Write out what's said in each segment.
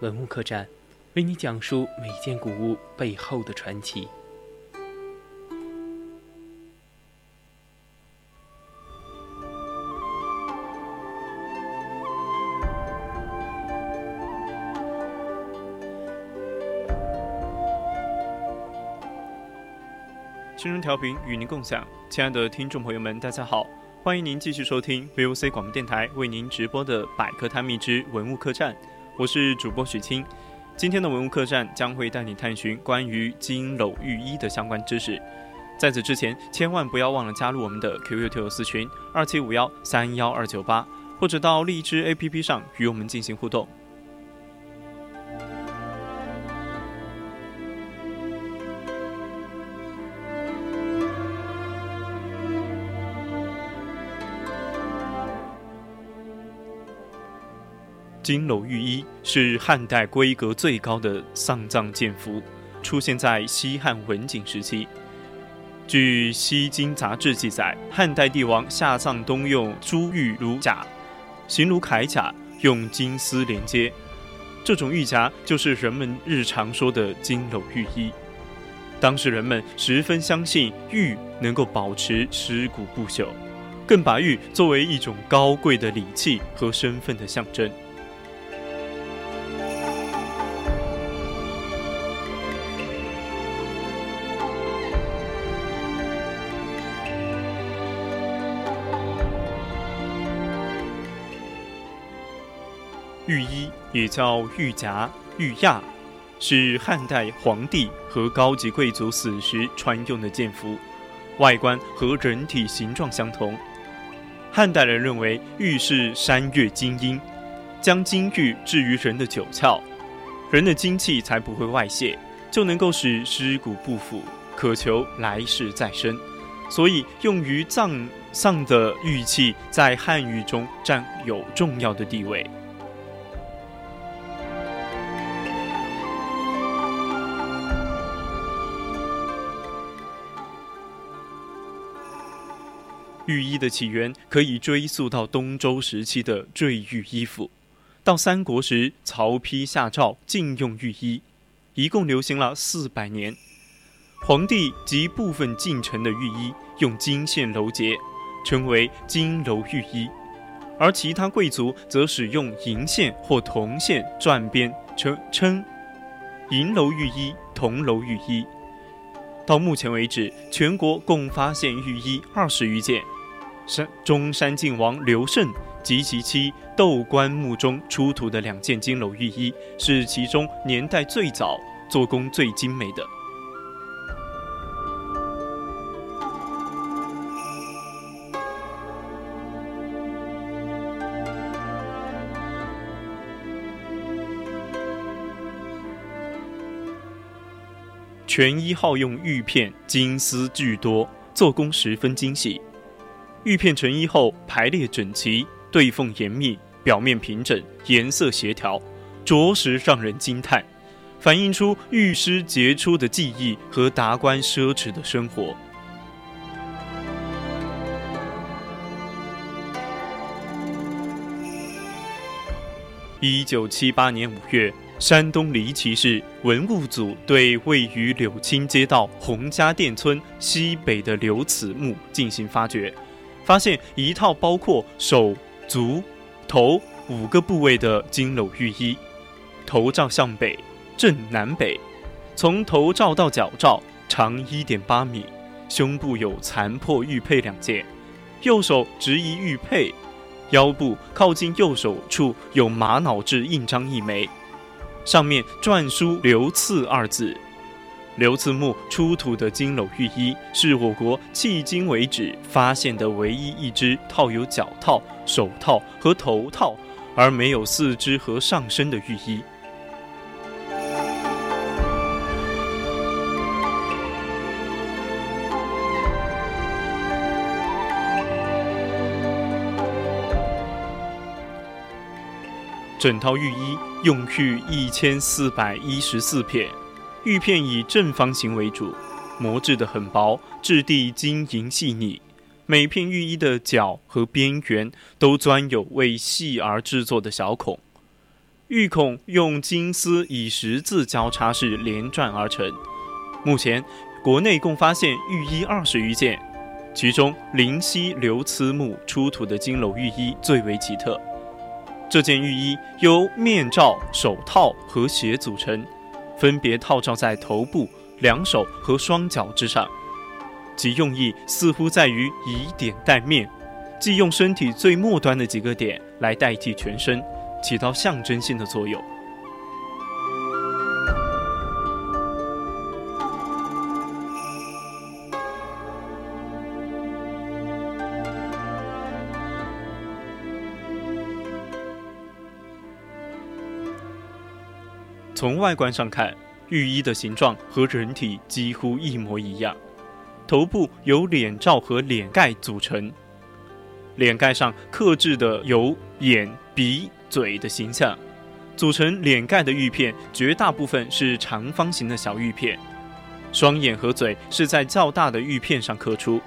文物客栈，为你讲述每件古物背后的传奇。青春调频与您共享，亲爱的听众朋友们，大家好，欢迎您继续收听 VOC 广播电台为您直播的百科探秘之文物客栈。我是主播许清，今天的文物客栈将会带你探寻关于金缕玉衣的相关知识。在此之前，千万不要忘了加入我们的 QQ 听友私群二七五幺三幺二九八，或者到荔枝 APP 上与我们进行互动。金缕玉衣是汉代规格最高的丧葬建服，出现在西汉文景时期。据《西京杂志》记载，汉代帝王下葬冬用珠玉如甲，形如铠甲，用金丝连接。这种玉甲就是人们日常说的金缕玉衣。当时人们十分相信玉能够保持尸骨不朽，更把玉作为一种高贵的礼器和身份的象征。玉衣也叫玉甲、玉亚，是汉代皇帝和高级贵族死时穿用的剑服，外观和人体形状相同。汉代人认为玉是山岳金英，将金玉置于人的九窍，人的精气才不会外泄，就能够使尸骨不腐，渴求来世再生。所以用于葬丧的玉器在汉语中占有重要的地位。御衣的起源可以追溯到东周时期的坠玉衣服，到三国时曹丕下诏禁用玉衣，一共流行了四百年。皇帝及部分近臣的御衣用金线镂结，称为金镂玉衣；而其他贵族则使用银线或铜线转边，称称银镂玉衣、铜镂玉衣。到目前为止，全国共发现玉衣二十余件。山中山靖王刘胜及其妻窦棺木中出土的两件金篓玉衣，是其中年代最早、做工最精美的。全衣好用玉片，金丝巨多，做工十分精细。玉片成衣后排列整齐，对缝严密，表面平整，颜色协调，着实让人惊叹，反映出玉师杰出的技艺和达官奢侈的生活。一九七八年五月，山东离奇市文物组对位于柳青街道洪家店村西北的刘祠墓进行发掘。发现一套包括手、足、头五个部位的金篓玉衣，头罩向北，正南北，从头罩到脚罩长一点八米，胸部有残破玉佩两件，右手执一玉佩，腰部靠近右手处有玛瑙制印章一枚，上面篆书“刘赐”二字。刘次墓出土的金镂玉衣，是我国迄今为止发现的唯一一只套有脚套、手套和头套，而没有四肢和上身的玉衣。整套玉衣用玉一千四百一十四片。玉片以正方形为主，磨制的很薄，质地晶莹细腻。每片玉衣的角和边缘都钻有为细而制作的小孔，玉孔用金丝以十字交叉式连转而成。目前国内共发现玉衣二十余件，其中灵溪流慈墓出土的金篓玉衣最为奇特。这件玉衣由面罩、手套和鞋组成，分别套罩在头部、两手和双脚之上。其用意似乎在于以点带面，即用身体最末端的几个点来代替全身，起到象征性的作用。从外观上看，浴衣的形状和人体几乎一模一样。头部由脸罩和脸盖组成，脸盖上刻制的有眼、鼻、嘴的形象。组成脸盖的玉片绝大部分是长方形的小玉片，双眼和嘴是在较大的玉片上刻出，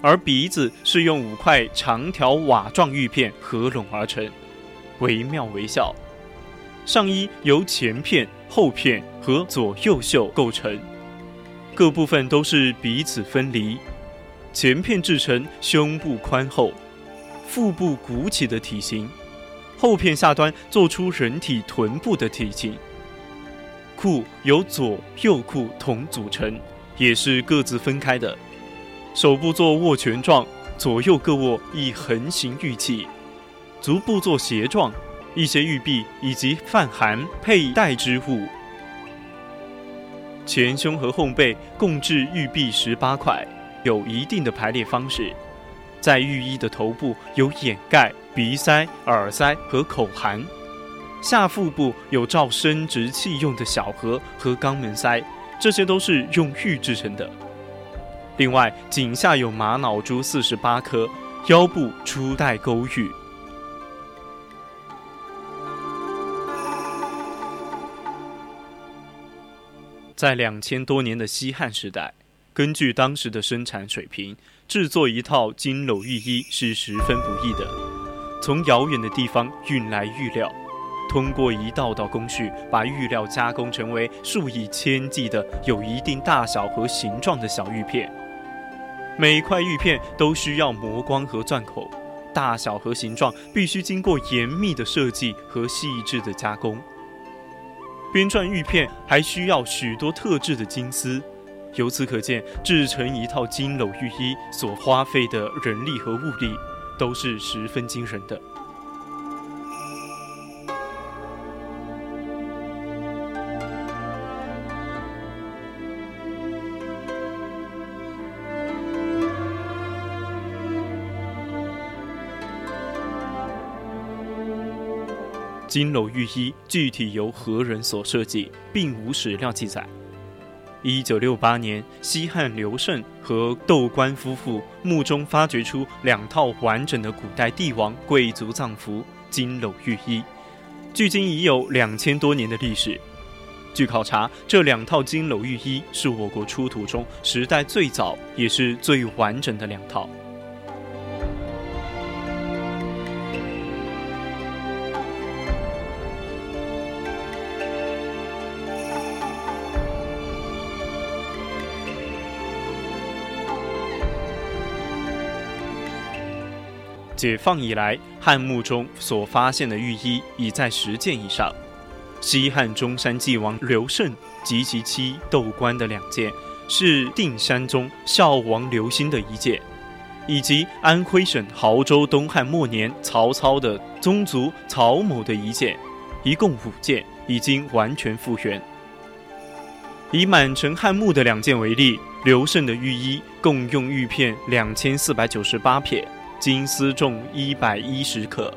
而鼻子是用五块长条瓦状玉片合拢而成，惟妙惟肖。上衣由前片、后片和左右袖构成。各部分都是彼此分离，前片制成胸部宽厚、腹部鼓起的体型，后片下端做出人体臀部的体型。裤由左右裤同组成，也是各自分开的。手部做握拳状，左右各握一横形玉器，足部做斜状，一些玉璧以及泛函佩戴之物。前胸和后背共置玉璧十八块，有一定的排列方式。在玉衣的头部有掩盖、鼻塞、耳塞和口含，下腹部有罩生殖器用的小盒和肛门塞，这些都是用玉制成的。另外，颈下有玛瑙珠四十八颗，腰部初带勾玉。在两千多年的西汉时代，根据当时的生产水平，制作一套金篓玉衣是十分不易的。从遥远的地方运来玉料，通过一道道工序，把玉料加工成为数以千计的有一定大小和形状的小玉片。每块玉片都需要磨光和钻口，大小和形状必须经过严密的设计和细致的加工。编撰玉片还需要许多特制的金丝，由此可见，制成一套金篓玉衣所花费的人力和物力都是十分惊人的。金缕玉衣具体由何人所设计，并无史料记载。一九六八年，西汉刘胜和窦官夫妇墓中发掘出两套完整的古代帝王贵族葬服金缕玉衣，距今已有两千多年的历史。据考察，这两套金缕玉衣是我国出土中时代最早也是最完整的两套。解放以来，汉墓中所发现的玉衣已在十件以上。西汉中山纪王刘胜及其妻窦官的两件，是定山宗孝王刘歆的一件，以及安徽省亳州东汉末年曹操的宗族曹某的一件，一共五件，已经完全复原。以满城汉墓的两件为例，刘胜的玉衣共用玉片两千四百九十八片。金丝重一百一十克，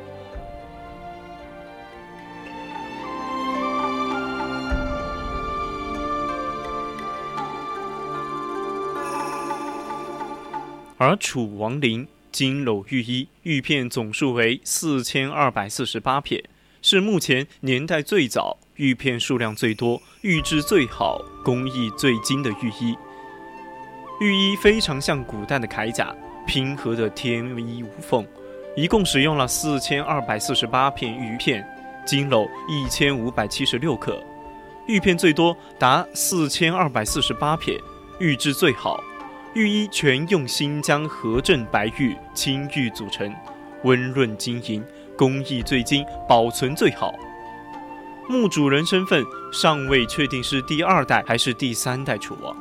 而楚王陵金镂玉衣玉片总数为四千二百四十八片，是目前年代最早、玉片数量最多、玉质最好、工艺最精的玉衣。玉衣非常像古代的铠甲，拼合的天衣无缝。一共使用了四千二百四十八片玉片，金篓一千五百七十六克，玉片最多达四千二百四十八片，玉质最好。玉衣全用新疆和正白玉、青玉组成，温润晶莹，工艺最精，保存最好。墓主人身份尚未确定是第二代还是第三代楚王。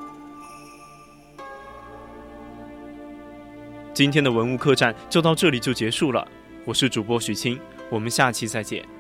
今天的文物客栈就到这里就结束了，我是主播许清，我们下期再见。